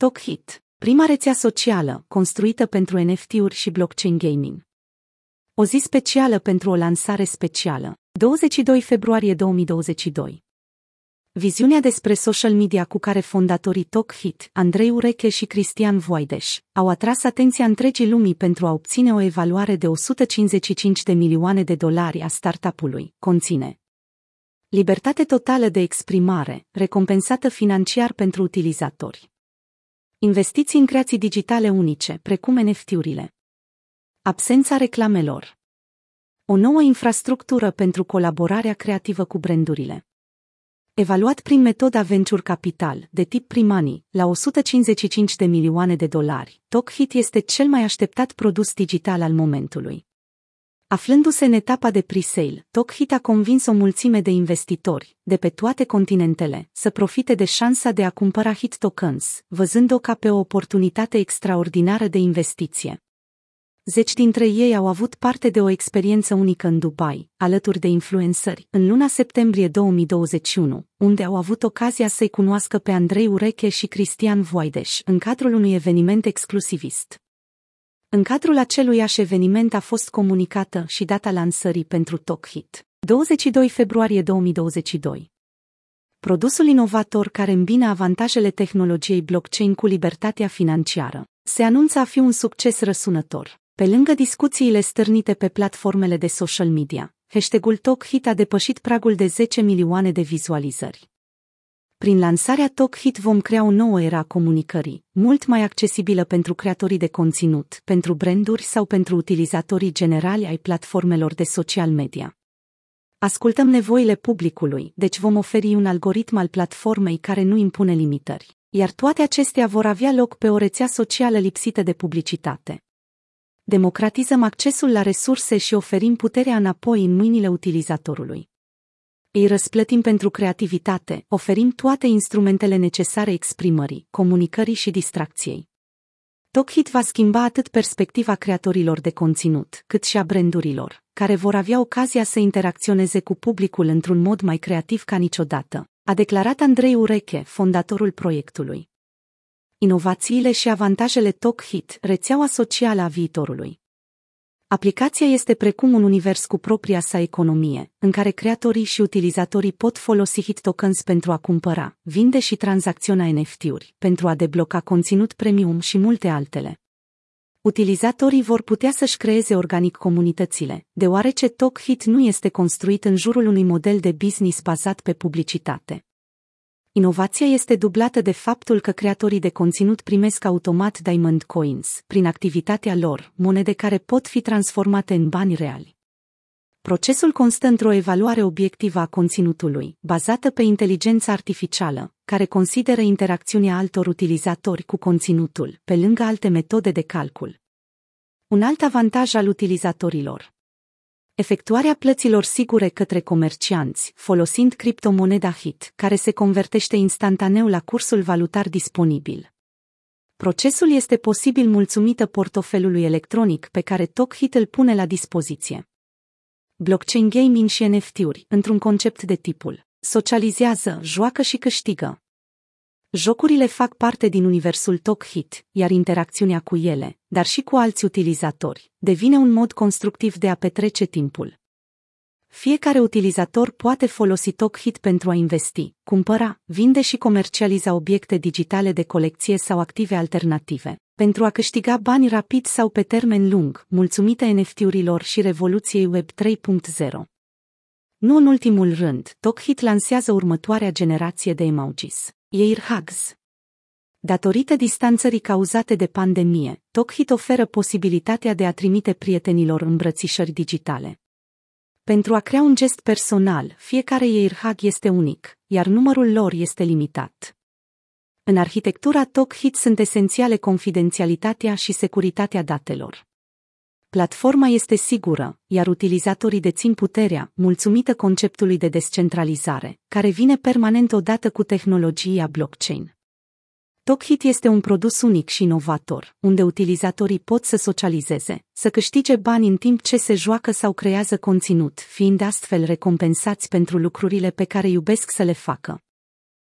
TalkHit, prima rețea socială construită pentru NFT-uri și blockchain gaming. O zi specială pentru o lansare specială. 22 februarie 2022. Viziunea despre social media cu care fondatorii TalkHit, Andrei Ureche și Cristian Voideș, au atras atenția întregii lumii pentru a obține o evaluare de 155 de milioane de dolari a startup-ului, conține Libertate totală de exprimare, recompensată financiar pentru utilizatori. Investiții în creații digitale unice, precum NFT-urile. Absența reclamelor. O nouă infrastructură pentru colaborarea creativă cu brandurile. Evaluat prin metoda Venture Capital, de tip primani, la 155 de milioane de dolari, TalkHit este cel mai așteptat produs digital al momentului. Aflându-se în etapa de pre-sale, TalkHit a convins o mulțime de investitori, de pe toate continentele, să profite de șansa de a cumpăra hit tokens, văzând-o ca pe o oportunitate extraordinară de investiție. Zeci dintre ei au avut parte de o experiență unică în Dubai, alături de influențări, în luna septembrie 2021, unde au avut ocazia să-i cunoască pe Andrei Ureche și Cristian Voideș în cadrul unui eveniment exclusivist. În cadrul aceluiași eveniment a fost comunicată și data lansării pentru TalkHit, 22 februarie 2022. Produsul inovator care îmbină avantajele tehnologiei blockchain cu libertatea financiară se anunță a fi un succes răsunător. Pe lângă discuțiile stârnite pe platformele de social media, hashtagul TalkHit a depășit pragul de 10 milioane de vizualizări. Prin lansarea TalkHit vom crea o nouă era a comunicării, mult mai accesibilă pentru creatorii de conținut, pentru branduri sau pentru utilizatorii generali ai platformelor de social media. Ascultăm nevoile publicului, deci vom oferi un algoritm al platformei care nu impune limitări, iar toate acestea vor avea loc pe o rețea socială lipsită de publicitate. Democratizăm accesul la resurse și oferim puterea înapoi în mâinile utilizatorului. Îi răsplătim pentru creativitate, oferim toate instrumentele necesare exprimării, comunicării și distracției. TalkHit va schimba atât perspectiva creatorilor de conținut, cât și a brandurilor, care vor avea ocazia să interacționeze cu publicul într-un mod mai creativ ca niciodată, a declarat Andrei Ureche, fondatorul proiectului. Inovațiile și avantajele TalkHit, rețeaua socială a viitorului. Aplicația este precum un univers cu propria sa economie, în care creatorii și utilizatorii pot folosi hit tokens pentru a cumpăra, vinde și tranzacționa NFT-uri, pentru a debloca conținut premium și multe altele. Utilizatorii vor putea să-și creeze organic comunitățile, deoarece TalkHit nu este construit în jurul unui model de business bazat pe publicitate. Inovația este dublată de faptul că creatorii de conținut primesc automat Diamond Coins, prin activitatea lor, monede care pot fi transformate în bani reali. Procesul constă într-o evaluare obiectivă a conținutului, bazată pe inteligența artificială, care consideră interacțiunea altor utilizatori cu conținutul, pe lângă alte metode de calcul. Un alt avantaj al utilizatorilor efectuarea plăților sigure către comercianți, folosind criptomoneda HIT, care se convertește instantaneu la cursul valutar disponibil. Procesul este posibil mulțumită portofelului electronic pe care TalkHit îl pune la dispoziție. Blockchain gaming și NFT-uri, într-un concept de tipul socializează, joacă și câștigă. Jocurile fac parte din universul TalkHit, iar interacțiunea cu ele, dar și cu alți utilizatori, devine un mod constructiv de a petrece timpul. Fiecare utilizator poate folosi TalkHit pentru a investi, cumpăra, vinde și comercializa obiecte digitale de colecție sau active alternative, pentru a câștiga bani rapid sau pe termen lung, mulțumită NFT-urilor și revoluției Web 3.0. Nu în ultimul rând, TalkHit lansează următoarea generație de emojis. Airhugs. Datorită distanțării cauzate de pandemie, TalkHit oferă posibilitatea de a trimite prietenilor îmbrățișări digitale. Pentru a crea un gest personal, fiecare Airhug este unic, iar numărul lor este limitat. În arhitectura TalkHit sunt esențiale confidențialitatea și securitatea datelor. Platforma este sigură, iar utilizatorii dețin puterea, mulțumită conceptului de descentralizare, care vine permanent odată cu tehnologia blockchain. TalkHit este un produs unic și inovator, unde utilizatorii pot să socializeze, să câștige bani în timp ce se joacă sau creează conținut, fiind astfel recompensați pentru lucrurile pe care iubesc să le facă.